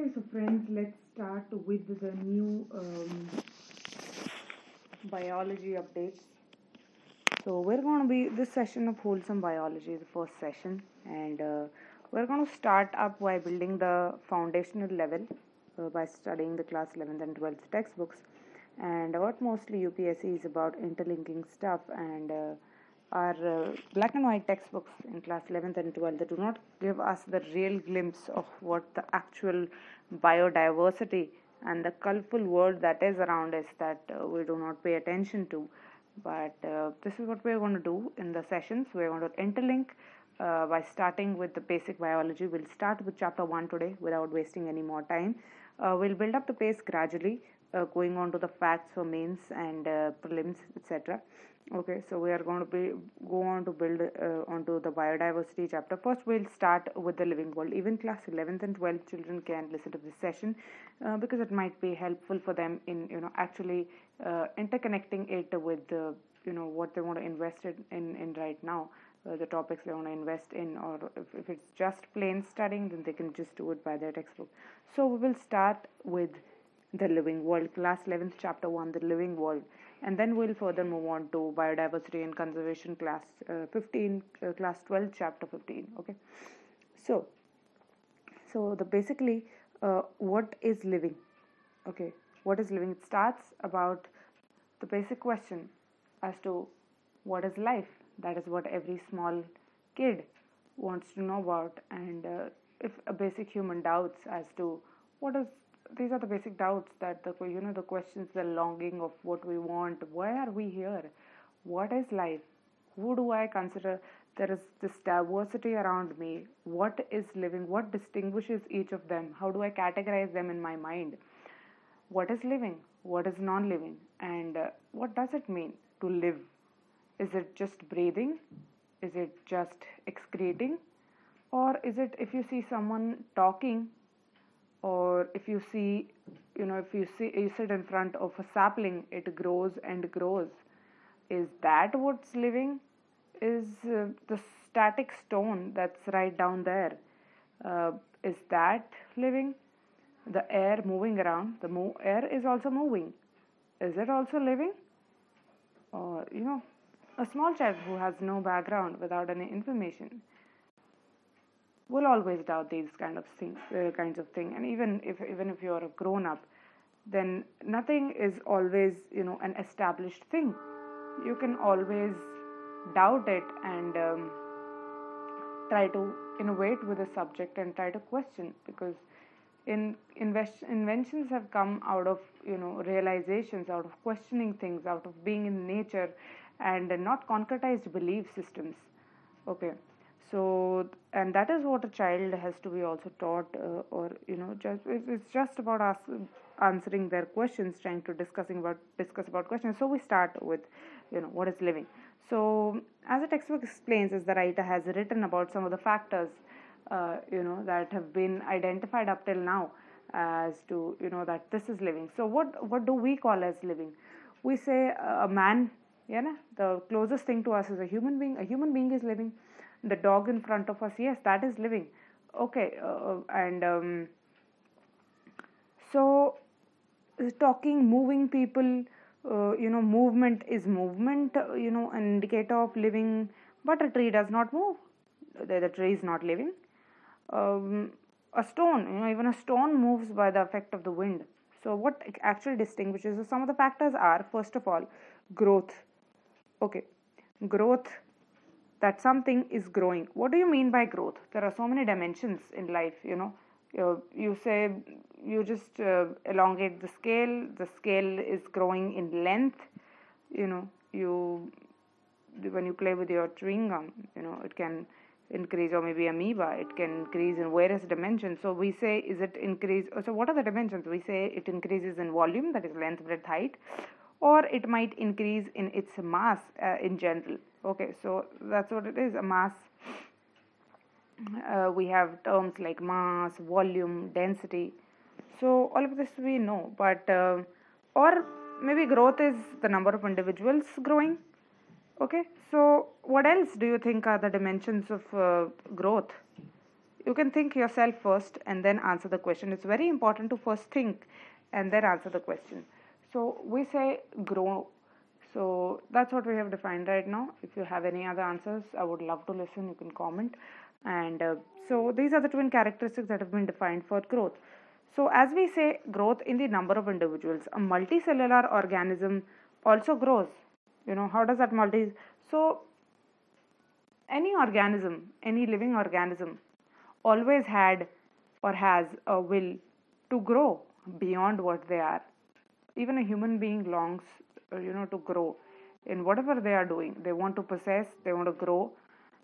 Okay, so friends, let's start with the new um, biology updates. So we're going to be this session of wholesome biology, the first session, and uh, we're going to start up by building the foundational level uh, by studying the class 11th and 12th textbooks. And what mostly UPSC is about interlinking stuff and uh, our uh, black and white textbooks in class 11th and 12th they do not give us the real glimpse of what the actual biodiversity and the colorful world that is around us that uh, we do not pay attention to. But uh, this is what we're going to do in the sessions. We're going to interlink uh, by starting with the basic biology. We'll start with chapter 1 today without wasting any more time. Uh, we'll build up the pace gradually uh, going on to the facts for mains and prelims etc okay so we are going to be go on to build uh, onto the biodiversity chapter. First we'll start with the living world. Even class 11th and 12th children can listen to this session uh, because it might be helpful for them in you know actually uh, interconnecting it with you know what they want to invest in in right now uh, the topics they want to invest in or if, if it's just plain studying then they can just do it by their textbook. So we will start with the living world class 11th chapter 1 the living world and then we'll further move on to biodiversity and conservation class uh, 15 uh, class 12 chapter 15 okay? So so the basically uh, what is living okay? What is living? It starts about the basic question as to what is life? That is what every small kid wants to know about. And uh, if a basic human doubts as to what is these are the basic doubts that the you know the questions the longing of what we want. Why are we here? What is life? Who do i consider? There is this diversity around me. What is living? What distinguishes each of them? How do i categorize them in my mind? What is living? What is non living and uh, what does it mean to live? Is it just breathing? Is it just excreting? Or is it if you see someone talking or if you see you know if you see you sit in front of a sapling it grows and grows. Is that what's living? Is uh, the static stone that's right down there uh, is that living? The air moving around the mo- air is also moving. Is it also living? Or you know a small child who has no background without any information will always doubt these kind of things, uh, kinds of thing. And even if even if you're a grown up, then nothing is always you know an established thing. You can always doubt it and um, try to innovate with a subject and try to question because in invest, inventions have come out of you know realizations out of questioning things out of being in nature and not concretized belief systems okay so and that is what a child has to be also taught uh, or you know just it's just about us answering their questions trying to discussing about discuss about questions. So we start with you know what is living. So as the textbook explains as the writer has written about some of the factors uh, you know that have been identified up till now as to you know that this is living. So what what do we call as living? We say a man yeah the closest thing to us is a human being. A human being is living the dog in front of us yes that is living. Okay uh, and um, so talking moving people uh, you know movement is movement uh, you know an indicator of living but a tree does not move. The, the tree is not living. Um, a stone you know even a stone moves by the effect of the wind. So what actually distinguishes so some of the factors are first of all growth. Okay growth that something is growing. What do you mean by growth? There are so many dimensions in life, you know. You, say you just uh, elongate the scale, the scale is growing in length, you know. You when you play with your chewing gum, you know, it can increase or maybe amoeba it can increase in various dimensions so we say is it increase so what are the dimensions we say it increases in volume that is length breadth height or it might increase in its mass uh, in general okay so that's what it is a mass. Uh, we have terms like mass volume density. So all of this we know but uh, or maybe growth is the number of individuals growing. Okay so what else do you think are the dimensions of uh, growth? You can think yourself first and then answer the question. It's very important to first think and then answer the question. So we say grow so that's what we have defined right now. If you have any other answers i would love to listen. You can comment. And uh, so these are the twin characteristics that have been defined for growth. So as we say growth in the number of individuals. A multicellular organism also grows. You know how does that multi so any organism any living organism always had or has a will to grow beyond what they are. Even a human being longs you know to grow in whatever they are doing. They want to possess they want to grow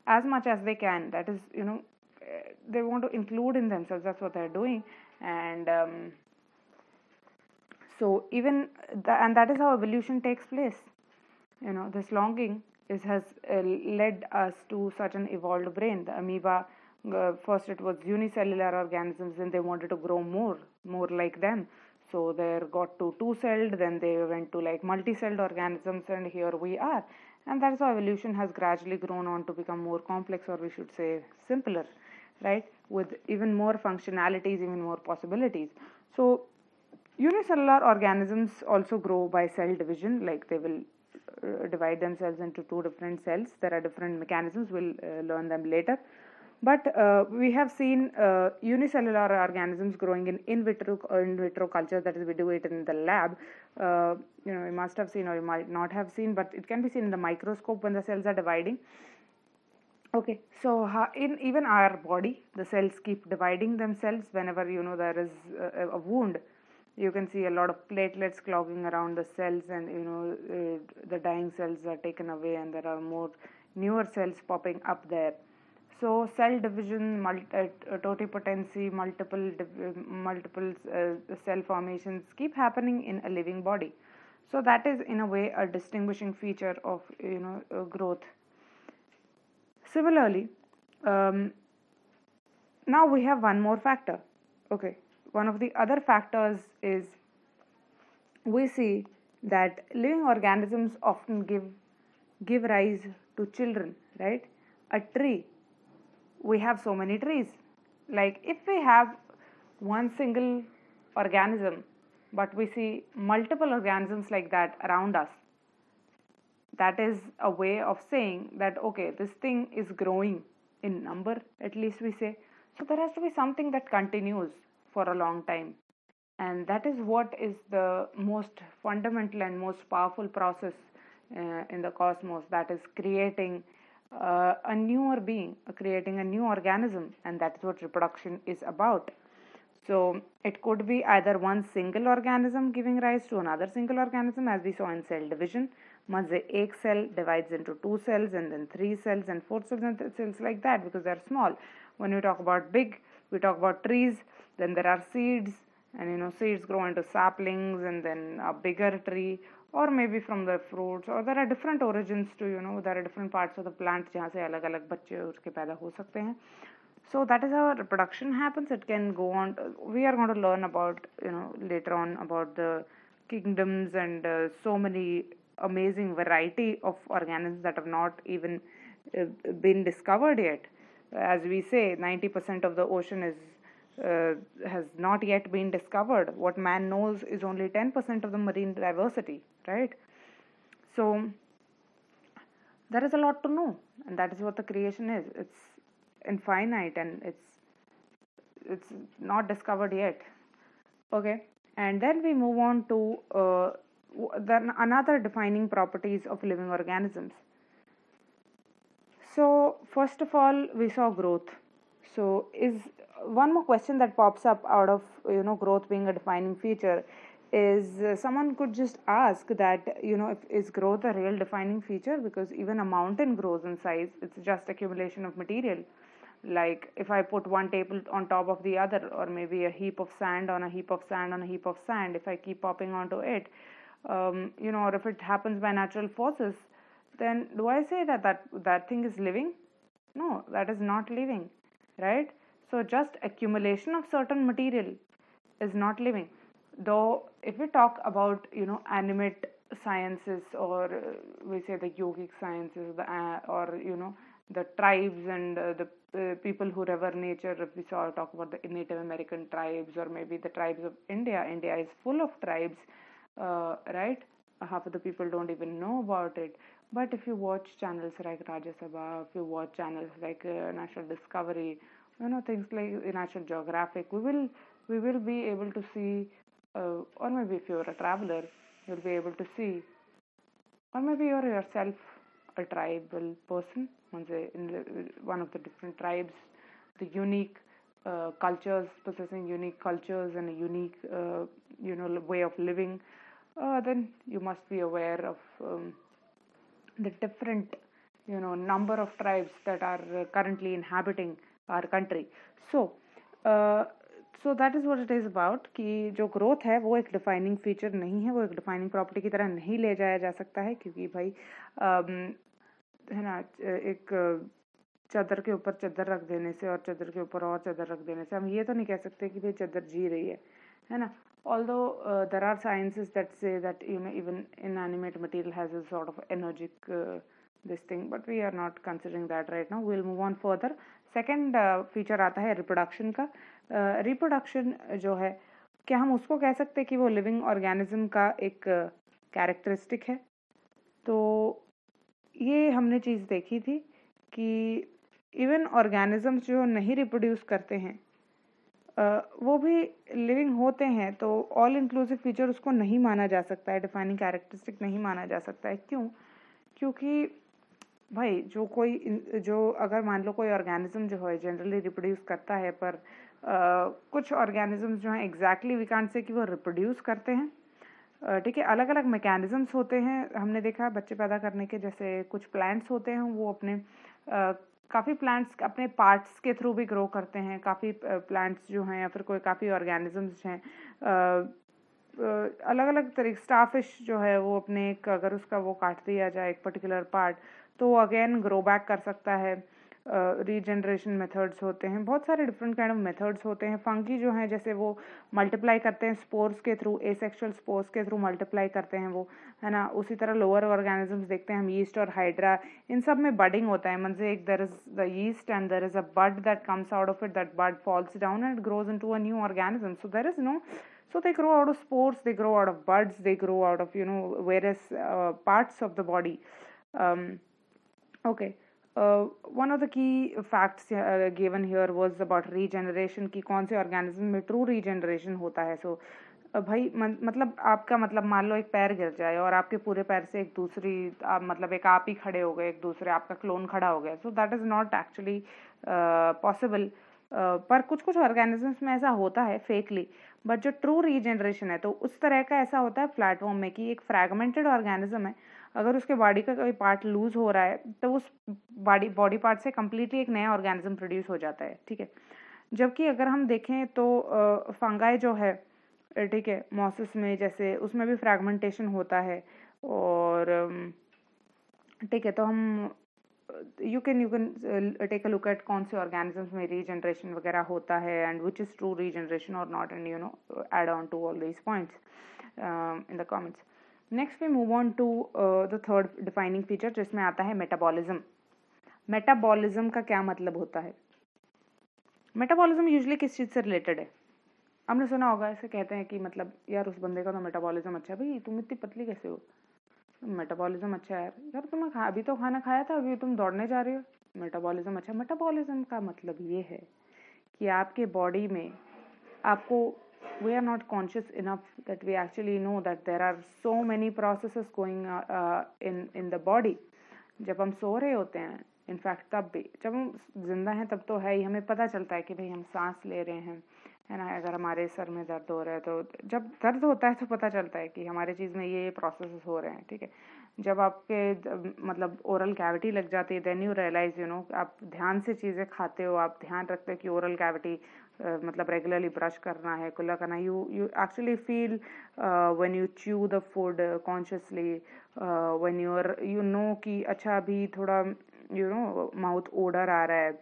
as much as they can. That is you know eh, they want to include in themselves. That's what they're doing. And um, so even the, and that is how evolution takes place. You know this longing is has uh, led us to such an evolved brain. The amoeba uh, first it was unicellular organisms and they wanted to grow more more like them so they got to two celled then they went to like multi-celled organisms and here we are. And that's how evolution has gradually grown on to become more complex or we should say simpler right? With even more functionalities even more possibilities. So unicellular organisms also grow by cell division like they will uh, divide themselves into two different cells. There are different mechanisms. We'll uh, learn them later but uh, we have seen uh, unicellular organisms growing in in vitro in vitro culture that is we do it in the lab. Uh, you know you must have seen or you might not have seen but it can be seen in the microscope when the cells are dividing. Okay so in even our body the cells keep dividing themselves whenever you know there is a, a wound. You can see a lot of platelets clogging around the cells and you know uh, the dying cells are taken away and there are more newer cells popping up there so cell division, multi, uh, totipotency, multiple multiple uh, cell formations keep happening in a living body. So that is in a way a distinguishing feature of you know uh, growth. Similarly, um, now we have one more factor. Okay, one of the other factors is we see that living organisms often give give rise to children. Right, a tree we have so many trees. Like if we have one single organism, but we see multiple organisms like that around us, that is a way of saying that okay, this thing is growing in number, at least we say. So there has to be something that continues for a long time. And that is what is the most fundamental and most powerful process uh, in the cosmos that is creating uh, a newer being, uh, creating a new organism, and that is what reproduction is about. So it could be either one single organism giving rise to another single organism, as we saw in cell division. Once the egg cell divides into two cells, and then three cells, and four cells, and cells like that, because they are small. When we talk about big, we talk about trees. Then there are seeds, and you know seeds grow into saplings, and then a bigger tree or maybe from the fruits or there are different origins to you know there are different parts of the plant जहाँ से अलग अलग बच्चे उसके पैदा हो सकते हैं so that is how reproduction happens it can go on we are going to learn about you know later on about the kingdoms and uh, so many amazing variety of organisms that have not even uh, been discovered yet as we say 90% of the ocean is uh, has not yet been discovered. What man knows is only 10% of the marine diversity, right? So, there is a lot to know, and that is what the creation is. It's infinite and it's it's not discovered yet. Okay, and then we move on to uh, then another defining properties of living organisms. So, first of all, we saw growth. So, is one more question that pops up out of you know growth being a defining feature is uh, someone could just ask that you know if is growth a real defining feature? Because even a mountain grows in size. It's just accumulation of material. Like if i put one table on top of the other or maybe a heap of sand on a heap of sand on a heap of sand if i keep popping onto it um, you know or if it happens by natural forces then do i say that that that thing is living? No that is not living right? So just accumulation of certain material is not living. Though if we talk about you know animate sciences or uh, we say the yogic sciences the uh, or you know the tribes and uh, the uh, people who nature if we saw talk about the native american tribes or maybe the tribes of india india is full of tribes uh, right? Half of the people don't even know about it but if you watch channels like Rajya Sabha, if you watch channels like uh, National Discovery, you know things like National Geographic, we will we will be able to see, uh, or maybe if you're a traveler, you'll be able to see, or maybe you're yourself a tribal person, one of the different tribes, the unique uh, cultures, possessing unique cultures and a unique, uh, you know, way of living, uh, then you must be aware of um, the different, you know, number of tribes that are uh, currently inhabiting our country. So, uh, so that is what it is about कि जो growth है वो एक defining feature नहीं है वो एक defining property की तरह नहीं ले जाया जा सकता है क्योंकि भाई है ना एक चादर के ऊपर चादर रख देने से और चादर के ऊपर और चादर रख देने से हम ये तो नहीं कह सकते कि भाई चादर जी रही है है ना although uh, there are sciences that say that you know even inanimate material has a sort of energetic uh, this thing but we are not considering that right now we'll move on further second uh, feature आता है reproduction reproduction uh, जो है क्या हम उसको कह सकते हैं कि वो लिविंग ऑर्गेनिज्म का एक uh, है तो ये हमने चीज़ देखी थी कि इवन ऑर्गेनिजम्स जो नहीं रिप्रोड्यूस करते हैं वो भी लिविंग होते हैं तो ऑल इंक्लूसिव फीचर उसको नहीं माना जा सकता है डिफाइनिंग कैरेक्टरिस्टिक नहीं माना जा सकता है। क्यों? क्योंकि भाई जो कोई जो अगर मान लो कोई ऑर्गेनिज्म जो है जनरली रिप्रोड्यूस करता है पर आ, कुछ ऑर्गेनिजम्स जो हैं एग्जैक्टली वी कांट से कि वो रिप्रोड्यूस करते हैं। ठीक है अलग अलग मैकेनिज्म्स होते हैं। हमने देखा बच्चे पैदा करने के जैसे कुछ प्लांट्स होते हैं वो अपने काफ़ी प्लांट्स अपने पार्ट्स के थ्रू भी ग्रो करते हैं, काफ़ी प्लांट्स जो हैं या फिर कोई काफ़ी ऑर्गेनिजम्स हैं अलग अलग तरीके स्टाफिश जो है वो अपने एक, अगर उसका वो काट दिया जाए एक पर्टिकुलर पार्ट तो वो अगेन ग्रो बैक कर सकता है। रीजनरेशन मेथड्स होते हैं। बहुत सारे डिफरेंट काइंड ऑफ़ मेथड्स होते हैं। फंकी जो हैं जैसे वो मल्टीप्लाई करते हैं स्पोर्स के थ्रू एसेक्सुअल स्पोर्स के थ्रू मल्टीप्लाई करते हैं वो है ना? उसी तरह लोअर ऑर्गेनिजम्स देखते हैं हम ईस्ट और हाइड्रा इन सब में बडिंग होता है। मन से एक there is the yeast and there is a bud that comes out of it that bud falls down and grows into a new organism so there is no grow out of spores they grow out of buds they grow out of you know various uh, parts of the body. Um, okay. One of the key facts given here was about regeneration की कौन से organism में true regeneration होता है? So, भाई मतलब आपका मतलब मान लो एक पैर गिर जाए और आपके पूरे पैर से एक दूसरी आप मतलब एक आप ही खड़े हो गए एक दूसरे आपका क्लोन खड़ा हो गया। So that is not actually possible पर कुछ कुछ ऑर्गेनिजम्स में ऐसा होता है फेकली बट जो ट्रू रीजनरेशन है तो उस तरह का ऐसा होता है प्लेटफॉर्म में कि एक फ्रैगमेंटेड ऑर्गेनिज्म है अगर उसके बॉडी का कोई पार्ट लूज हो रहा है तो उस बॉडी बॉडी पार्ट से कम्प्लीटली एक नया ऑर्गेनिज्म प्रोड्यूस हो जाता है, ठीक है? जबकि अगर हम देखें तो फंगाई जो है ठीक है मॉसिस में जैसे उसमें भी फ्रैगमेंटेशन होता है और ठीक है तो हम you can you can take a look at कौन से ऑर्गेनिजम्स में रीजनरेशन वगैरह होता है and which is true regeneration और not and you know add on to all these points in the comments next we move on to the third defining feature जिसमें आता है मेटाबॉलिज्म मेटाबॉलिज्म का क्या मतलब होता है? मेटाबॉलिज्म यूजली किस चीज़ से रिलेटेड है? हमने सुना होगा ऐसे कहते हैं कि मतलब यार उस बंदे का तो मेटाबॉलिज्म अच्छा है, भाई, तुम इतनी पतली कैसे हो? मेटाबॉलिज्म अच्छा है, यार तुमने खा, अभी तो खाना खाया था, अभी तुम दौड़ने जा रहे हो? मेटाबॉलिज्म अच्छा मेटाबॉलिज्म का मतलब ये है कि आपके बॉडी में आपको we are not conscious enough that we actually know that there are so many processes going uh, uh, in in the body. जब हम सो रहे होते हैं इनफैक्ट तब भी जब हम ज़िंदा हैं तब तो है ही हमें पता चलता है कि भाई हम सांस ले रहे हैं है ना? अगर हमारे सर में दर्द हो रहा है तो जब दर्द होता है तो पता चलता है कि हमारे चीज़ में ये ये प्रोसेस हो रहे हैं ठीक है? जब आपके मतलब ओरल कैविटी लग जाती है then you realise you know आप ध्यान से चीज़ें खाते हो आप ध्यान रखते हो कि ओरल कैविटी मतलब रेगुलरली ब्रश करना है कुल्ला करना you you actually feel when you chew the food consciously when you are you know कि अच्छा अभी थोड़ा यू नो माउथ ओडर आ रहा है।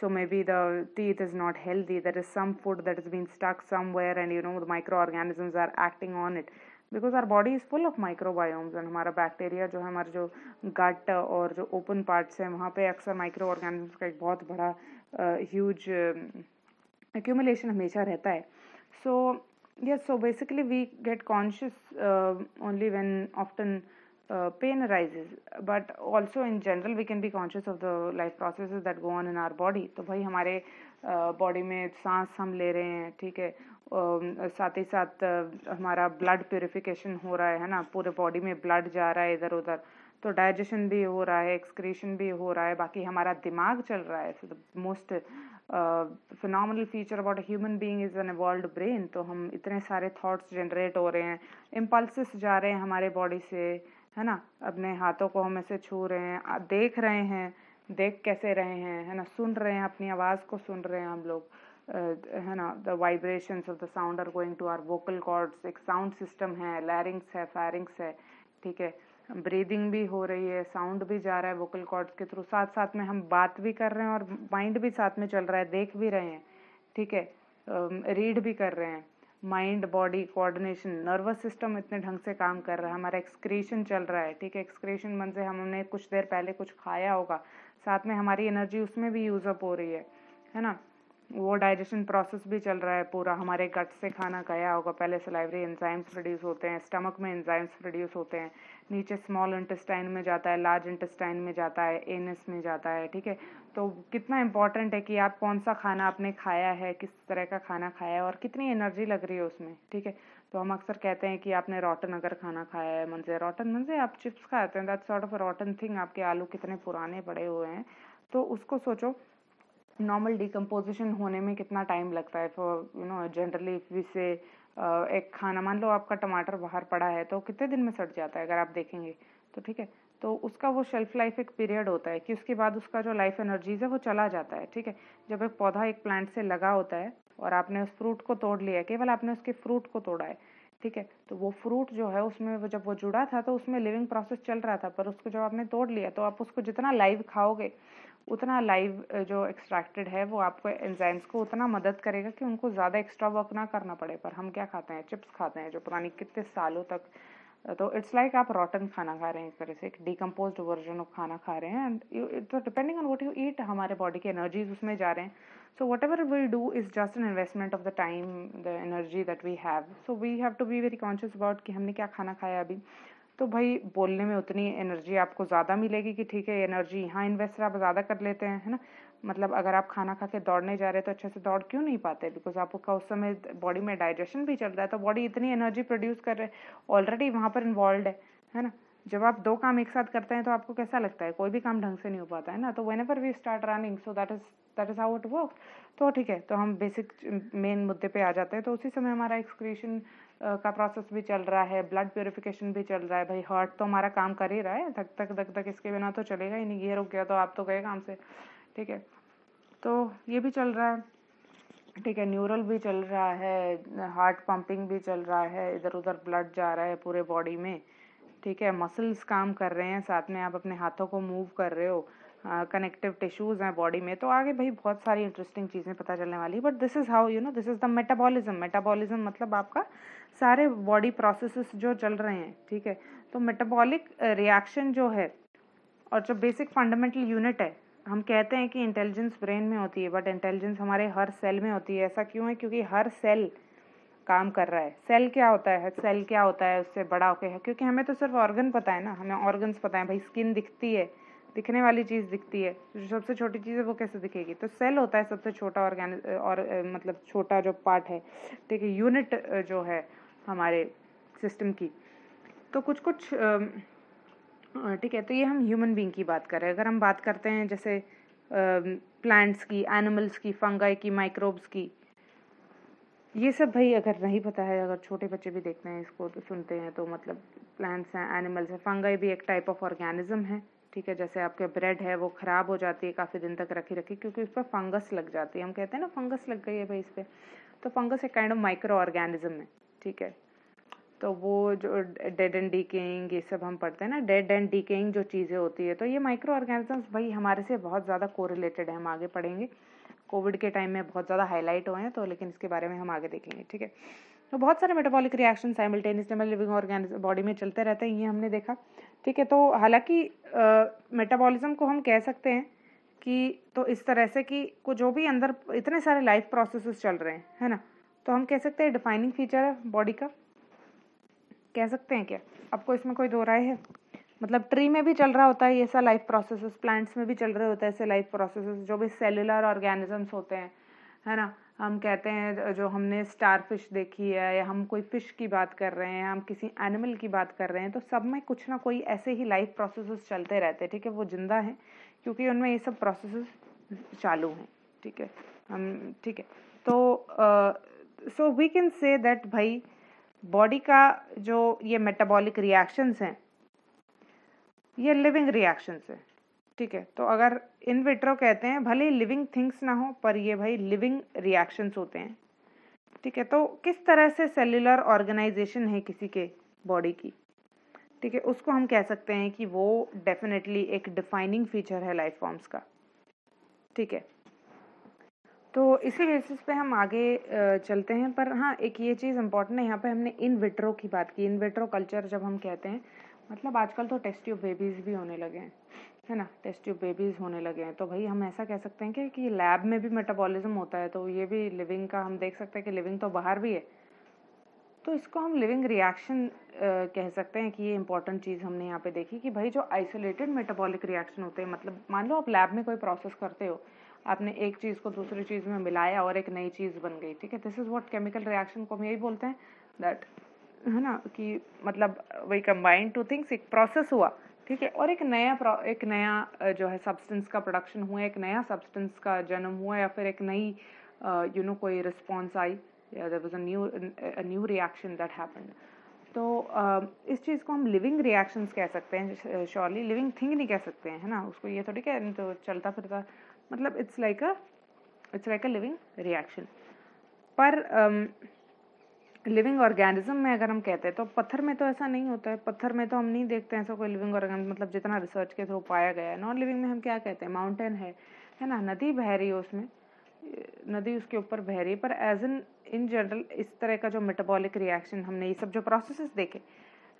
So may so maybe the teeth is not healthy, there is some food that has been stuck somewhere and, you know, the microorganisms are acting on it. Because our body is full of microbiomes and हमारा bacteria जो है, हमारे जो गट और जो open parts हैं, वहाँ पे अक्सर माइक्रो ऑर्गेनिज्म का एक बहुत बड़ा ह्यूज एक्यूमलेशन हमेशा रहता है। So yes so basically we get conscious only when often pain rises but also in general we can be conscious of the life process that go on in our body तो भाई हमारे body uh, में सांस हम ले रहे हैं ठीक है? Uh, साथ ही साथ uh, हमारा ब्लड प्योरिफिकेशन हो रहा है है ना? पूरे बॉडी में ब्लड जा रहा है इधर उधर। तो डाइजेशन भी हो रहा है एक्सक्रीशन भी हो रहा है बाकी हमारा दिमाग चल रहा है most final feature about human being is an world brain तो हम इतने सारे थॉट्स जनरेट हो रहे हैं इम्पल्सिस जा रहे हैं हमारे बॉडी से, है ना? अपने हाथों को हम ऐसे छू रहे हैं देख रहे हैं, देख कैसे रहे हैं, है ना? सुन रहे हैं, अपनी आवाज़ को सुन रहे हैं हम लोग है ना? The vibrations of the sound are going to our vocal cords एक साउंड सिस्टम है लैरिंग्स है फायरिंग्स है, ठीक है? ब्रीदिंग भी हो रही है साउंड भी जा रहा है वोकल कॉर्ड्स के थ्रू साथ साथ में हम बात भी कर रहे हैं और माइंड भी साथ में चल रहा है, देख भी रहे हैं, ठीक है? रीड भी कर रहे हैं। Mind body coordination nervous system इतने ढंग से काम कर रहा है। हमारा एक्सक्रीशन चल रहा है, ठीक है? एक्सक्रीशन मन से हमने कुछ देर पहले कुछ खाया होगा। साथ में हमारी एनर्जी उसमें भी यूज़ अप हो रही है है ना? वो डाइजेशन प्रोसेस भी चल रहा है पूरा। हमारे गट से खाना गया होगा। पहले सलाइवरी एंजाइम्स प्रोड्यूस होते हैं स्टमक में एंजाइम्स प्रोड्यूस होते हैं। नीचे स्मॉल इंटेस्टाइन में जाता है लार्ज इंटेस्टाइन में जाता है एनएस में जाता है, ठीक है? तो कितना इंपॉर्टेंट है कि आप कौन सा खाना आपने खाया है, किस तरह का खाना खाया है और कितनी एनर्जी लग रही है उसमें, ठीक है? तो हम अक्सर कहते हैं कि आपने रॉटन अगर खाना खाया है से रॉटन से आप चिप्स खाते हैं that sort of rotten thing आपके आलू कितने पुराने पड़े हुए हैं। तो उसको सोचो नॉर्मल डिकम्पोजिशन होने में कितना टाइम लगता है? फॉर यू नो जनरली से एक खाना, मान लो आपका टमाटर बाहर पड़ा है तो कितने दिन में सड़ जाता है अगर आप देखेंगे? तो ठीक है। तो उसका वो शेल्फ लाइफ एक पीरियड होता है कि उसके बाद उसका जो लाइफ एनर्जीज है वो चला जाता है, ठीक है? जब एक पौधा एक प्लांट से लगा होता है और आपने उस फ्रूट को तोड़ लिया केवल आपने उसके फ्रूट को तोड़ा है, ठीक है? तो वो फ्रूट जो है उसमें वो जब वो जुड़ा था तो उसमें लिविंग प्रोसेस चल रहा था, पर उसको जब आपने तोड़ लिया तो आप उसको जितना लाइव खाओगे उतना लाइव जो एक्सट्रैक्टेड है, वो आपको एंजाइम्स को उतना मदद करेगा कि उनको ज़्यादा एक्स्ट्रा वर्क ना करना पड़े। पर हम क्या खाते हैं? चिप्स खाते हैं, जो पुरानी कितने सालों तक तो इट्स लाइक आप रॉटन खाना खा रहे हैं, एक तरह से, एक डिकम्पोज वर्जन ऑफ़ खाना खा रहे हैं एंड तो depending on what you eat हमारे बॉडी के एनर्जीज उसमें जा रहे हैं। So whatever we do is just an investment of the time the energy that we have so we have to be very conscious about कि हमने क्या खाना खाया अभी। तो भाई बोलने में उतनी एनर्जी आपको ज़्यादा मिलेगी कि ठीक है, एनर्जी यहाँ इन्वेस्ट आप ज़्यादा कर लेते हैं, है ना? मतलब अगर आप खाना खा के दौड़ने जा रहे हैं तो अच्छे से दौड़ क्यों नहीं पाते? बिकॉज़ आपका उस समय बॉडी में डाइजेशन भी चल रहा है तो बॉडी इतनी एनर्जी प्रोड्यूस कर रहे ऑलरेडी वहाँ पर इन्वॉल्व है है ना? जब आप दो काम एक साथ करते हैं तो आपको कैसा लगता है? कोई भी काम ढंग से नहीं हो पाता, है ना? तो whenever we start running so that is that is how it work तो ठीक है तो हम बेसिक मेन मुद्दे पे आ जाते हैं। तो उसी समय हमारा एक्सक्रीशन का प्रोसेस भी चल रहा है ब्लड प्योरिफिकेशन भी चल रहा है। भाई हार्ट तो हमारा काम कर ही रहा है। धक धक धक धक, इसके बिना तो चलेगा ही नहीं। ये रुक गया तो आप तो गए काम से। ठीक है? तो ये भी चल रहा है। ठीक है न्यूरल भी चल रहा है हार्ट पंपिंग भी चल रहा है। इधर उधर ब्लड जा रहा है पूरे बॉडी में। ठीक है मसल्स काम कर रहे हैं। साथ में आप अपने हाथों को मूव कर रहे हो। कनेक्टिव टिश्यूज़ हैं बॉडी में तो आगे भाई बहुत सारी इंटरेस्टिंग चीज़ें पता चलने वाली है but this is how you know this is the metabolism metabolism मतलब आपका सारे बॉडी प्रोसेसेस जो चल रहे हैं, ठीक है? तो मेटाबॉलिक रिएक्शन जो है, और जो बेसिक फंडामेंटल यूनिट है, हम कहते हैं कि इंटेलिजेंस ब्रेन में होती है बट इंटेलिजेंस हमारे हर सेल में होती है। ऐसा क्यों है? क्योंकि हर सेल काम कर रहा है। सेल क्या होता है? सेल क्या होता है? उससे बड़ा होके है। क्योंकि हमें तो सिर्फ़ ऑर्गन पता है ना, हमें ऑर्गन्स पता है। भाई स्किन दिखती है। दिखने वाली चीज़ दिखती है। जो सबसे छोटी चीज़ है, वो कैसे दिखेगी? तो सेल होता है सबसे छोटा ऑर्गेनिक और मतलब छोटा जो पार्ट है। ठीक है यूनिट जो है हमारे सिस्टम की। तो कुछ कुछ ठीक है तो ये हम ह्यूमन बींग की बात कर रहे हैं। अगर हम बात करते हैं जैसे प्लांट्स की एनिमल्स की फंगाई की माइक्रोब्स की, ये सब भाई अगर नहीं पता है, अगर छोटे बच्चे भी देखते हैं इसको तो सुनते हैं तो मतलब प्लांट्स हैं एनिमल्स हैं फंगाई भी एक टाइप ऑफ़ ऑर्गेनिज्म है। ठीक है, जैसे आपके ब्रेड है, वो ख़राब हो जाती है काफ़ी दिन तक रखी रखी, क्योंकि उस पर फंगस लग जाती है। हम कहते हैं ना फंगस लग गई है भाई इस पर तो फंगस एक काइंड ऑफ़ माइक्रो ऑर्गेनिज्म है, ठीक है। तो वो जो डेड एंड डीकेइंग ये सब हम पढ़ते हैं ना डेड एंड डीकेइंग जो चीज़ें होती है तो ये माइक्रो ऑर्गेनिजम्स भाई हमारे से बहुत ज़्यादा कोरिलेटेड है, हम आगे पढ़ेंगे। कोविड के टाइम में बहुत ज़्यादा हाईलाइट हुए हैं तो लेकिन इसके बारे में हम आगे देखेंगे, ठीक है। तो बहुत सारे मेटाबॉलिक रिएक्शन साइमल्टेनियसली में लिविंग ऑर्गेनिज्म बॉडी में चलते रहते हैं, ये हमने देखा। ठीक है तो हालाँकि मेटाबॉलिज्म को हम कह सकते हैं कि तो इस तरह से कि, को जो भी अंदर इतने सारे लाइफ प्रोसेसेस चल रहे हैं, है ना? तो हम कह सकते हैं डिफाइनिंग फीचर है बॉडी का। कह सकते हैं क्या? आपको इसमें कोई दो राय है? मतलब ट्री में भी चल रहा होता है ये ऐसा लाइफ प्रोसेसेस प्लांट्स में भी चल रहे होते हैं ऐसे लाइफ प्रोसेसेस जो भी सेलुलर ऑर्गेनिजम्स होते हैं, है ना? हम कहते हैं, जो हमने स्टार फ़िश देखी है, या हम कोई फ़िश की बात कर रहे हैं, हम किसी एनिमल की बात कर रहे हैं तो सब में कुछ ना कोई ऐसे ही लाइफ प्रोसेसेस चलते रहते हैं, ठीक है? वो ज़िंदा है, क्योंकि उनमें ये सब प्रोसेसेस चालू हैं, ठीक है? हम, ठीक है? तो so we can say that भाई बॉडी का जो ये मेटाबॉलिक रिएक्शंस हैं, ये लिविंग रिएक्शंस है ठीक है तो अगर इन विट्रो कहते हैं, भले लिविंग थिंग्स ना हो, पर ये भाई लिविंग रिएक्शंस होते हैं। ठीक है तो किस तरह से सेल्युलर ऑर्गेनाइजेशन है किसी के बॉडी की? ठीक है, उसको हम कह सकते हैं कि वो डेफिनेटली एक डिफाइनिंग फीचर है लाइफ फॉर्म्स का। ठीक है तो इसी बेसिस पे हम आगे चलते हैं, पर हाँ एक ये चीज़ इंपॉर्टेंट है, यहाँ पे हमने इन विट्रो की बात की। इन विट्रो कल्चर जब हम कहते हैं मतलब आजकल तो टेस्ट ट्यूब बेबीज़ भी होने लगे हैं। है ना टेस्ट ट्यूब बेबीज़ होने लगे हैं। तो भाई हम ऐसा कह सकते हैं कि, कि लैब में भी मेटाबॉलिज्म होता है तो ये भी लिविंग का हम देख सकते हैं कि लिविंग तो बाहर भी है। तो इसको हम लिविंग रिएक्शन कह सकते हैं कि ये इंपॉर्टेंट चीज़ हमने यहाँ पे देखी कि भाई जो आइसोलेटेड मेटाबॉलिक रिएक्शन होते हैं मतलब मान लो आप लैब में कोई प्रोसेस करते हो आपने एक चीज़ को दूसरी चीज़ में मिलाया और एक नई चीज़ बन गई ठीक है? This is what chemical reaction को हम यही बोलते हैं दैट है ना कि मतलब वही कंबाइंड टू थिंग्स एक प्रोसेस हुआ ठीक है और एक नया एक नया जो है सब्सटेंस का प्रोडक्शन हुआ एक नया सब्सटेंस का जन्म हुआ या फिर एक नई यू नो कोई response I there was new new reaction that happened तो uh, इस चीज़ को हम लिविंग रिएक्शंस कह सकते हैं श्योरली लिविंग थिंग नहीं कह सकते हैं है ना? उसको ये थोड़ी कह तो चलता फिरता मतलब it's like a it's like a living reaction पर um, लिविंग ऑर्गेनिज्म में अगर हम कहते हैं तो पत्थर में तो ऐसा नहीं होता है। पत्थर में तो हम नहीं देखते हैं, ऐसा कोई लिविंग ऑर्गेनिज्म मतलब जितना रिसर्च के थ्रू पाया गया है। नॉन लिविंग में हम क्या कहते हैं? माउंटेन है है ना? नदी बह रही है उसमें। नदी उसके ऊपर बह रही है। पर एज इन इन जनरल इस तरह का जो मेटाबॉलिक रिएक्शन हमने ये सब जो प्रोसेसेस देखे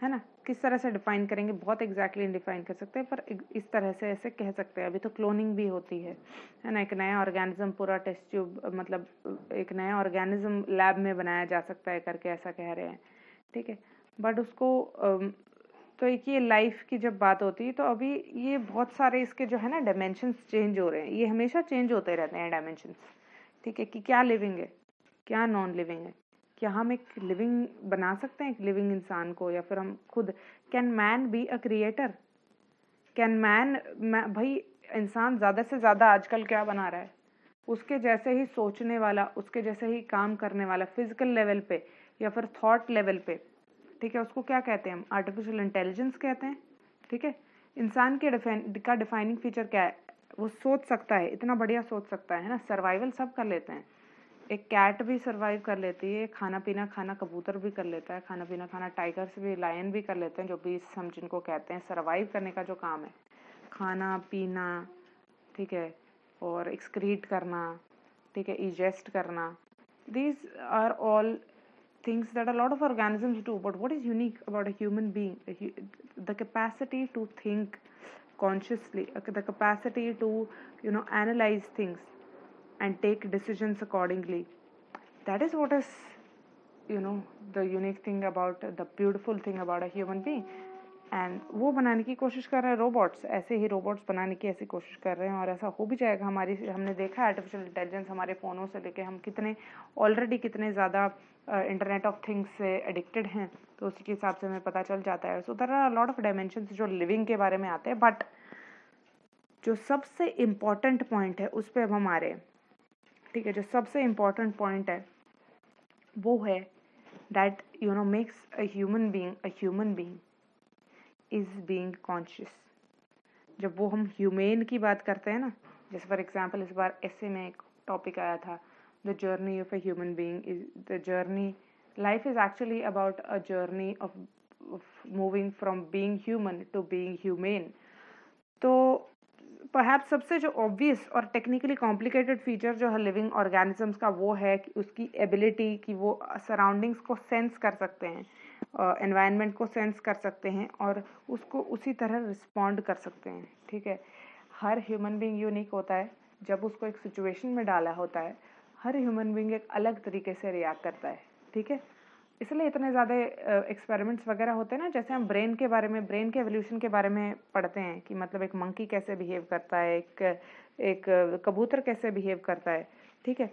है ना? किस तरह से डिफाइन करेंगे? बहुत एग्जैक्टली exactly डिफाइन कर सकते हैं, पर इस तरह से ऐसे कह सकते हैं। अभी तो क्लोनिंग भी होती है है ना? एक नया ऑर्गेनिज्म पूरा टेस्ट ट्यूब मतलब एक नया ऑर्गेनिज्म लैब में बनाया जा सकता है करके ऐसा कह रहे हैं, ठीक है? बट उसको तो एक ये लाइफ की जब बात होती है तो अभी ये बहुत सारे इसके जो है ना डायमेंशंस चेंज हो रहे हैं। ये हमेशा चेंज होते रहते हैं डायमेंशंस ठीक है? कि क्या लिविंग है, क्या नॉन लिविंग है। क्या हम एक लिविंग बना सकते हैं, एक लिविंग इंसान को, या फिर हम खुद can man be a creator can man भाई, इंसान ज़्यादा से ज़्यादा आजकल क्या बना रहा है? उसके जैसे ही सोचने वाला, उसके जैसे ही काम करने वाला फ़िज़िकल लेवल पे, या फिर थॉट लेवल पे, ठीक है, उसको क्या कहते हैं हम? आर्टिफिशियल इंटेलिजेंस कहते हैं, ठीक है? इंसान के डिफाइन का डिफाइनिंग फीचर क्या है? वो सोच सकता है, इतना बढ़िया सोच सकता है ना? सर्वाइवल सब कर लेते हैं। एक कैट भी सरवाइव कर लेती है, खाना पीना खाना कबूतर भी कर लेता है, खाना पीना खाना टाइगर्स भी लायन भी कर लेते हैं, जो भी हम जिनको कहते हैं सरवाइव करने का जो काम है। खाना, पीना, ठीक है, और एक्सक्रीट करना, ठीक है इजेस्ट करना। These are all things that a lot of organisms do but what is unique about a human being the capacity to think consciously the capacity to you know analyse things and take decisions accordingly. That is what is, you know, the unique thing about, the beautiful thing about a human being. And वो बनाने की कोशिश कर रहे हैं robots ऐसे ही robots बनाने की ऐसी कोशिश कर रहे हैं और ऐसा हो भी जाएगा। हमारी, हमने देखा आर्टिफिशियल इंटेलिजेंस हमारे फ़ोनों से लेके हम कितने ऑलरेडी कितने ज़्यादा इंटरनेट ऑफ़ थिंग्स से एडिक्टेड हैं तो उसी के हिसाब से हमें पता चल जाता है। So there are lot of dimension जो लिविंग के बारे में आते हैं बट जो सबसे इंपॉर्टेंट पॉइंट है, उस पर अब हम आ रहे हैं। ठीक है, जो सबसे इंपॉर्टेंट पॉइंट है, वो है that you know makes a human being a human being is being conscious जब वो हम ह्यूमेन की बात करते हैं ना, जैसे फॉर एग्ज़ाम्पल इस बार ऐसे में एक टॉपिक आया था the journey of a human being is the journey life is actually about a journey of moving from being human to being humane तो परहैप्स सबसे जो ऑब्वियस और टेक्निकली कॉम्प्लिकेटेड फीचर जो है लिविंग ऑर्गेनिजम्स का वो है कि उसकी एबिलिटी कि वो सराउंडिंग्स को सेंस कर सकते हैं एनवायरनमेंट uh, को सेंस कर सकते हैं और उसको उसी तरह रिस्पॉन्ड कर सकते हैं ठीक है? हर ह्यूमन बींग यूनिक होता है जब उसको एक सिचुएशन में डाला होता है हर ह्यूमन बींग एक अलग तरीके से रिएक्ट करता है ठीक है? इसलिए इतने ज़्यादा एक्सपेरिमेंट्स वगैरह होते हैं ना, जैसे हम ब्रेन के बारे में ब्रेन के एवोल्यूशन के बारे में पढ़ते हैं कि मतलब एक मंकी कैसे बिहेव करता है, एक एक कबूतर कैसे बिहेव करता है, ठीक है?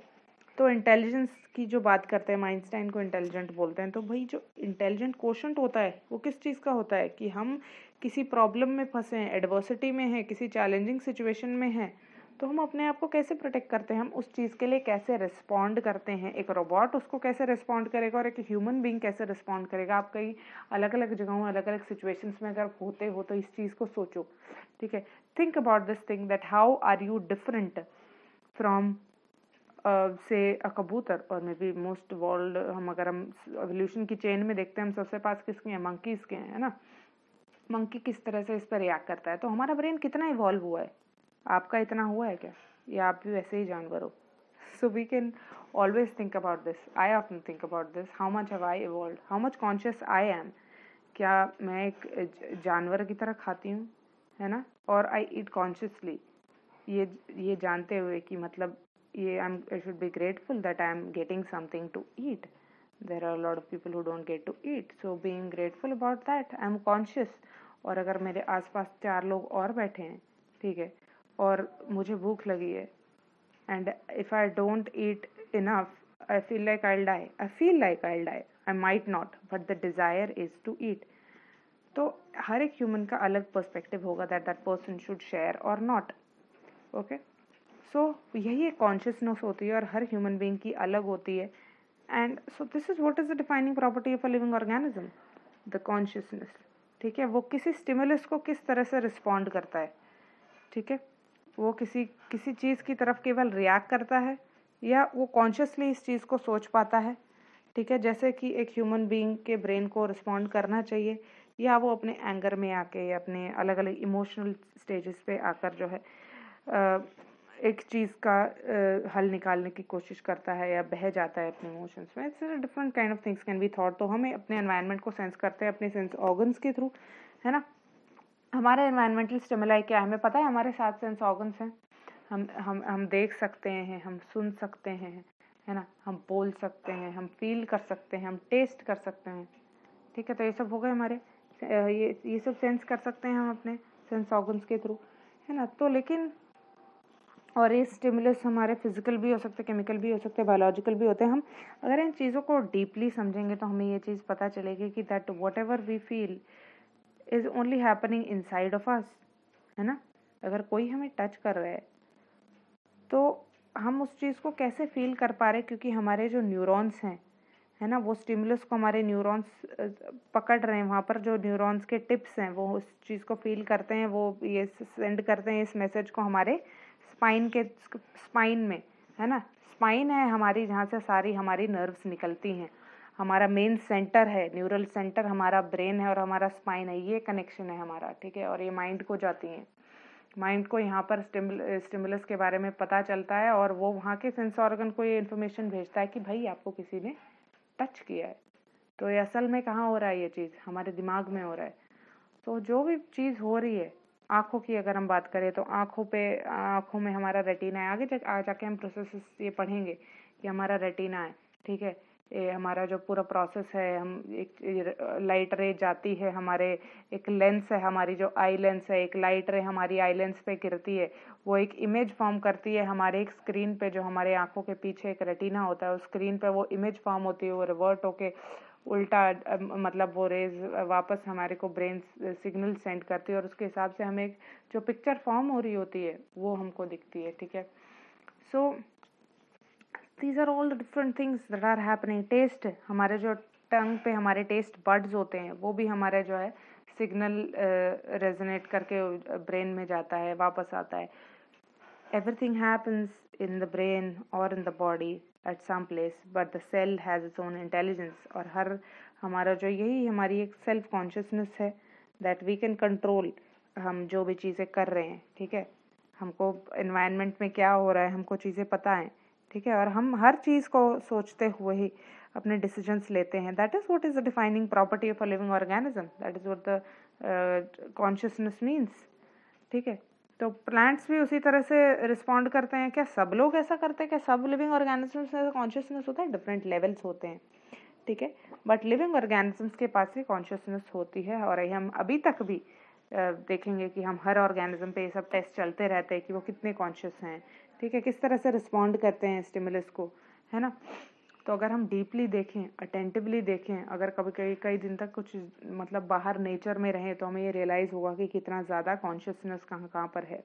तो इंटेलिजेंस की जो बात करते हैं माइंस्टाइन को इंटेलिजेंट बोलते हैं तो भाई जो इंटेलिजेंट क्वेश्चन होता है, वो किस चीज़ का होता है? कि हम किसी प्रॉब्लम में फंसे हैं एडवर्सिटी में हैं, किसी चैलेंजिंग सिचुएशन में हैं तो हम अपने आप को कैसे प्रोटेक्ट करते हैं? हम उस चीज़ के लिए कैसे रिस्पॉन्ड करते हैं? एक रोबोट उसको कैसे रिस्पॉन्ड करेगा और एक ह्यूमन बींग कैसे रिस्पॉन्ड करेगा? आप कई अलग अलग जगहों अलग अलग सिचुएशंस में अगर होते हो तो इस चीज़ को सोचो, ठीक है? Think about this thing that how are you different from say uh, कबूतर? और मे बी मोस्ट वर्ल्ड हम अगर हम एवोल्यूशन की चेन में देखते हैं, हम सबसे पास किसके हैं? मंकीज के हैं, है ना? मंकी किस तरह से इस पर रिएक्ट करता है? तो हमारा ब्रेन कितना इवॉल्व हुआ है? आपका इतना हुआ है क्या? या आप भी वैसे ही जानवर हो? So we can always think about this I often think about this how much have I evolve how much conscious I am क्या मैं एक जानवर की तरह खाती हूँ? है ना? और आई ईट कॉन्शियसली ये ये जानते हुए कि मतलब ये I am I should be grateful that I am getting something to eat there are lot of people who don't get to eat so being grateful about that I am conscious और अगर मेरे आसपास चार लोग और बैठे हैं, ठीक है? और मुझे भूख लगी है। And if I don't eat enough I feel like I die I feel like I die I might not but the desire is to eat तो हर एक ह्यूमन का अलग पर्सपेक्टिव होगा that that person should share और not okay so यही एक consciousness होती है और हर ह्यूमन बींग की अलग होती है। And so this is what is the defining property of a living organism the consciousness ठीक है? वो किसी स्टिमुलस को किस तरह से रिस्पॉन्ड करता है? ठीक है? वो किसी किसी चीज़ की तरफ़ केवल रिएक्ट करता है या वो कॉन्शियसली इस चीज़ को सोच पाता है। ठीक है? जैसे कि एक ह्यूमन बीइंग के ब्रेन को रिस्पॉन्ड करना चाहिए या वो अपने एंगर में आके या अपने अलग अलग इमोशनल स्टेजेस पे आकर जो है एक चीज़ का हल निकालने की कोशिश करता है या बह जाता है अपने इमोशंस में। It's different kind of things can be thought तो हमें अपने एनवायरनमेंट को सेंस करते हैं, अपने सेंस ऑर्गन्स के थ्रू है ना? हमारे एनवायरमेंटल स्टिमुलाई क्या है? हमें पता है हमारे सात सेंस ऑर्गन्स हैं। हम हम हम देख सकते हैं, हम सुन सकते हैं, है ना? हम बोल सकते हैं, हम फील कर सकते हैं, हम टेस्ट कर सकते हैं। ठीक है तो ये सब हो गए हमारे। ये ये सब सेंस कर सकते हैं हम अपने सेंस ऑर्गन्स के थ्रू है ना? तो लेकिन, और ये स्टिमुलस हमारे फ़िज़िकल भी हो सकते हैं केमिकल भी हो सकते बायोलॉजिकल भी होते हैं। हम अगर इन चीज़ों को डीपली समझेंगे तो हमें ये चीज़ पता चलेगी कि that whatever we feel is only happening inside of us है ना? अगर कोई हमें टच कर रहा है तो हम उस चीज़ को कैसे फील कर पा रहे क्योंकि हमारे जो न्यूरॉन्स हैं, है ना? वो स्टिमुलस को हमारे न्यूरॉन्स पकड़ रहे हैं, वहाँ पर जो न्यूरॉन्स के टिप्स हैं, वो उस चीज़ को फील करते हैं, वो ये सेंड करते हैं इस मैसेज को हमारे स्पाइन के स्पाइन में, है ना? स्पाइन है हमारी जहाँ से सारी हमारी नर्व्स निकलती हैं। हमारा मेन सेंटर है न्यूरल सेंटर हमारा ब्रेन है और हमारा स्पाइन है, ये कनेक्शन है हमारा, ठीक है? और ये माइंड को जाती हैं। माइंड को यहाँ पर स्टिमुलस के बारे में पता चलता है और वो वहाँ के सेंस ऑर्गन को ये इन्फॉर्मेशन भेजता है कि भाई, आपको किसी ने टच किया है। तो ये असल में कहाँ हो रहा है ये चीज़? हमारे दिमाग में हो रहा है। तो जो भी चीज़ हो रही है, आँखों की अगर हम बात करें तो आँखों पे, आँखों में हमारा रेटिना है। आगे जा जाके हम प्रोसेस ये पढ़ेंगे कि हमारा रेटिना है, ठीक है? ये हमारा जो पूरा प्रोसेस है हम एक लाइट रे जाती है हमारे एक लेंस है हमारी जो आई लेंस है एक लाइट रे हमारी आई लेंस पे गिरती है वो एक इमेज फॉर्म करती है हमारे एक स्क्रीन पे जो हमारे आँखों के पीछे एक रेटिना होता है उस स्क्रीन पे वो इमेज फॉर्म होती है वो रिवर्ट होके उल्टा मतलब वो रेज वापस हमारे को ब्रेन सिग्नल सेंड करती है और उसके हिसाब से हमें जो पिक्चर फॉर्म हो रही होती है वो हमको दिखती है ठीक है? So so, these are all different things that are happening taste हमारे जो टंग पे हमारे टेस्ट बर्ड्स होते हैं वो भी हमारे जो है सिग्नल रेजोनेट uh, करके ब्रेन में जाता है वापस आता है। Everything happens in the brain और in the body at some place but the cell has its own intelligence और हर हमारा जो यही हमारी एक सेल्फ कॉन्शियसनेस है दैट वी कैन कंट्रोल हम जो भी चीज़ें कर रहे हैं ठीक है? हमको इन्वायरमेंट में क्या हो रहा है हमको चीज़ें पता है। ठीक है? और हम हर चीज़ को सोचते हुए ही अपने डिसीजंस लेते हैं। That is what is the defining property of a living organism that is what the consciousness means ठीक है? तो प्लांट्स भी उसी तरह से रिस्पॉन्ड करते हैं। क्या सब लोग ऐसा करते हैं? क्या सब लिविंग ऑर्गेनिजम्स में कॉन्शियसनेस होता है? डिफरेंट लेवल्स होते हैं। ठीक है? बट लिविंग ऑर्गेनिजम्स के पास भी कॉन्शियसनेस होती है। और हम अभी तक भी देखेंगे कि हम हर ऑर्गेनिज्म पे ये सब टेस्ट चलते रहते हैं कि वो कितने कॉन्शियस हैं। ठीक है, किस तरह से रिस्पॉन्ड करते हैं स्टिमुलस को, है ना? तो अगर हम डीपली देखें अटेंटिवली देखें, अगर कभी कई कई दिन तक कुछ मतलब बाहर नेचर में रहें तो हमें ये रियलाइज़ होगा कि कितना ज़्यादा कॉन्शियसनेस कहाँ कहाँ पर है।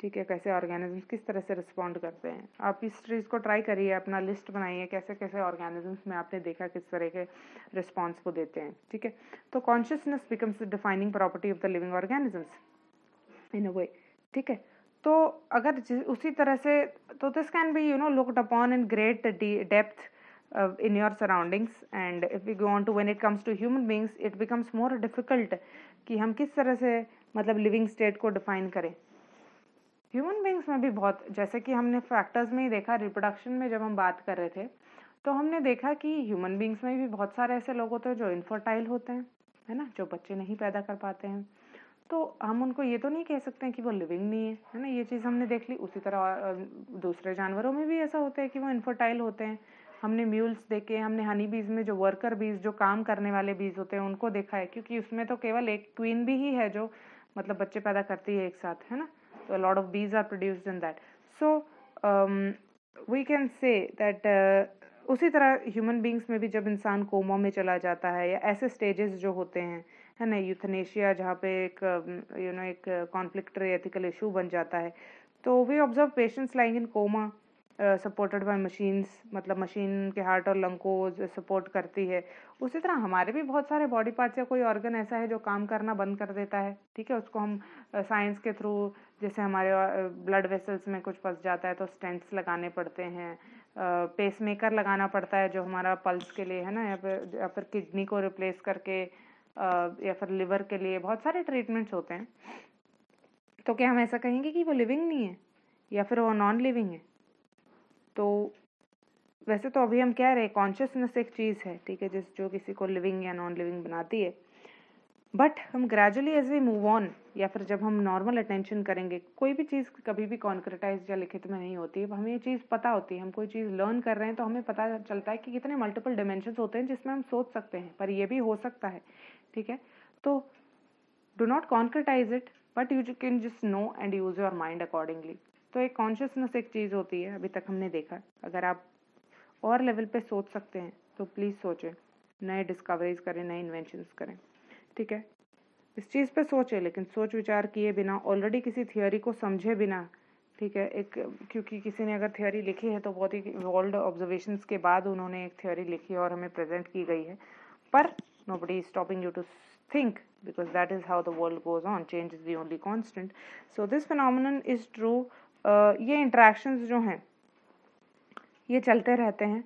ठीक है, कैसे ऑर्गेनिजम्स किस तरह से रिस्पॉन्ड करते हैं। आप इस चीज़ को ट्राई करिए, अपना लिस्ट बनाइए, कैसे कैसे ऑर्गेनिजम्स में आपने देखा किस तरह के रिस्पॉन्स को देते हैं। ठीक है तो consciousness becomes defining property of the living organisms in a way ठीक है तो अगर उसी तरह से तो this can be you know looked upon in great depth in your surroundings. And if we go on it comes to human beings, it becomes more difficult कि हम किस तरह से मतलब लिविंग स्टेट को डिफाइन करें। ह्यूमन बींग्स में भी बहुत, जैसे कि हमने फैक्टर्स में ही देखा रिप्रोडक्शन में जब हम बात कर रहे थे तो हमने देखा कि ह्यूमन बींग्स में भी बहुत सारे ऐसे लोग होते हैं जो इनफर्टाइल होते हैं, है ना? जो बच्चे नहीं पैदा कर पाते हैं। तो हम उनको ये तो नहीं कह सकते हैं कि वो लिविंग नहीं है है ना? ये चीज़ हमने देख ली। उसी तरह दूसरे जानवरों में भी ऐसा होता है कि वो इनफर्टाइल होते हैं। हमने म्यूल्स देखे, हमने हनी बीज में जो वर्कर बीज जो काम करने वाले बीज होते हैं, उनको देखा है, क्योंकि उसमें तो केवल एक क्वीन भी ही है जो मतलब बच्चे पैदा करती है एक साथ, है ना? तो लॉट ऑफ़ बीज are produced in that so we can say that उसी तरह ह्यूमन बींग्स में भी जब इंसान कोमा में चला जाता है या ऐसे स्टेजेस जो होते हैं है ना यूथनेशिया जहाँ पे एक यू नो एक कॉन्फ्लिक्ट एथिकल इशू बन जाता है। तो we observe patients lying in coma supported by machines मतलब मशीन के हार्ट और लंग को सपोर्ट करती है। उसी तरह हमारे भी बहुत सारे बॉडी पार्ट्स या कोई ऑर्गन ऐसा है जो काम करना बंद कर देता है, ठीक है? उसको हम साइंस के थ्रू जैसे हमारे ब्लड वेसल्स में कुछ फंस जाता है तो स्टेंट्स लगाने पड़ते हैं पेस मेकर लगाना पड़ता है जो हमारा पल्स के लिए, है ना? या फिर या फिर किडनी को रिप्लेस करके या फिर लिवर के लिए बहुत सारे ट्रीटमेंट्स होते हैं। तो क्या हम ऐसा कहेंगे कि वो लिविंग नहीं है, या फिर वो नॉन लिविंग है? तो वैसे तो अभी हम कह रहे हैं कॉन्शियसनेस एक चीज़ है, ठीक है, जिस, जो किसी को लिविंग या नॉन लिविंग बनाती है। बट हम gradually as we move on या फिर जब हम नॉर्मल अटेंशन करेंगे, कोई भी चीज़ कभी भी कॉन्क्रेटाइज या लिखित में नहीं होती है हमें ये चीज़ पता होती है, हम कोई चीज़ लर्न कर रहे हैं तो हमें पता चलता है कि कितने मल्टीपल डिमेंशन होते हैं जिसमें हम सोच सकते हैं, पर यह भी हो सकता है ठीक है? तो do not concretize it but you can just know and use your mind accordingly तो एक कॉन्शियसनेस एक चीज़ होती है, अभी तक हमने देखा। अगर आप और लेवल पे सोच सकते हैं तो प्लीज़ सोचें। नए डिस्कवरीज करें, नए इन्वेंशंस करें। ठीक है? इस चीज़ पे सोचें, लेकिन सोच विचार किए बिना ऑलरेडी किसी थियोरी को समझे बिना, ठीक है? एक, क्योंकि किसी ने अगर थियोरी लिखी है तो बहुत ही वर्ल्ड ऑब्जर्वेशन के बाद उन्होंने एक थियोरी लिखी और हमें प्रेजेंट की गई है। पर nobody is stopping you to think because that is how the world goes on change is the only constant so this phenomenon is true ये इंट्रैक्शंस जो हैं, ये चलते रहते हैं,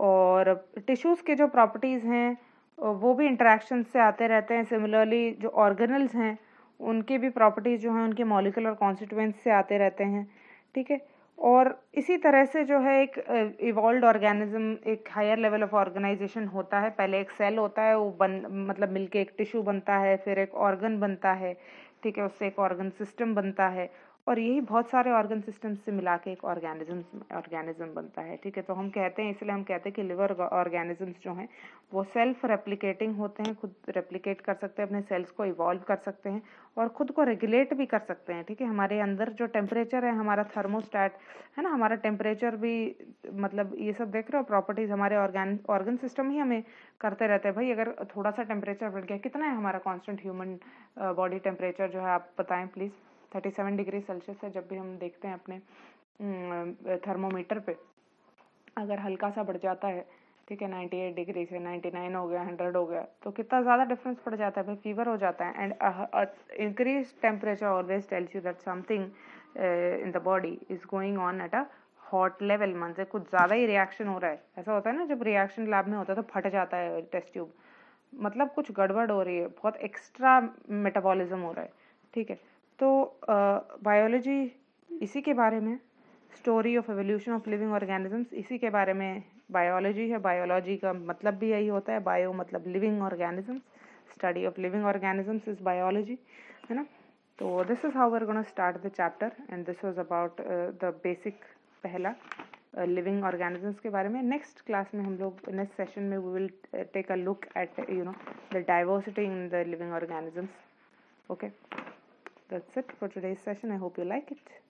और टिश्यूज़ के जो प्रॉपर्टीज़ हैं वो भी इंट्रैक्शन से आते रहते हैं। सिमिलरली जो ऑर्गेनल्स हैं, उनके भी प्रॉपर्टीज़ जो हैं, उनके मॉलिकुलर कॉन्स्टिट्यूएंस से आते रहते हैं। ठीक है? और इसी तरह से जो है एक इवॉल्व ऑर्गेनिज्म एक हायर लेवल ऑफ़ ऑर्गेनाइजेशन होता है। पहले एक सेल होता है, वो बन मतलब मिलके एक टिश्यू बनता है, फिर एक ऑर्गन बनता है, ठीक है, उससे एक ऑर्गन सिस्टम बनता है। और यही बहुत सारे ऑर्गन सिस्टम से मिला के एक ऑर्गेनिज्म ऑर्गेनिज्म बनता है, ठीक है? तो हम कहते हैं, इसलिए हम कहते हैं कि लिवर ऑर्गेनिजम्स जो हैं, वो सेल्फ रेप्लिकेटिंग होते हैं, खुद रेप्लिकेट कर सकते हैं, अपने सेल्स को इवॉल्व कर सकते हैं और खुद को रेगुलेट भी कर सकते हैं, ठीक है? हमारे अंदर जो टेम्परेचर है, हमारा थर्मोस्टैट है ना? हमारा टेम्परेचर भी मतलब ये सब देख रहे हो प्रॉपर्टीज़ हमारे ऑर्गेन ऑर्गन सिस्टम ही हमें करते रहते हैं। भाई, अगर थोड़ा सा टेम्परेचर बढ़ गया, कितना है हमारा कॉन्स्टेंट ह्यूमन बॉडी टेम्परेचर जो है, आप बताएँ please thirty seven degree Celsius है, जब भी हम देखते हैं अपने थर्मोमीटर पे, अगर हल्का सा बढ़ जाता है, ठीक है नाइन्टी एट डिग्री से नाइन्टी नाइन हो गया, हंड्रेड हो गया तो कितना ज़्यादा डिफरेंस पड़ जाता है भाई फीवर हो जाता है and increase temperature always tells you that something in the body is going on at a hot level मन से कुछ ज़्यादा ही रिएक्शन हो रहा है। ऐसा होता है ना, जब रिएक्शन लैब में होता है तो फट जाता है टेस्ट ट्यूब मतलब कुछ गड़बड़ हो रही है, बहुत एक्स्ट्रा मेटाबॉलिज्म हो रहा है, ठीक है। तो बायोलॉजी इसी के बारे में story of evolution of living organisms इसी के बारे में बायोलॉजी है बायोलॉजी का मतलब भी यही होता है बायो मतलब living organisms study of living organisms is biology है ना? तो this is how we're gonna start the chapter and this was about the basic पहला लिविंग ऑर्गेनिजम्स के बारे में। नेक्स्ट क्लास में हम लोग नेक्स्ट सेशन में we will take a look at you know the diversity in the living organisms okay? That's it for today's session. I hope you like it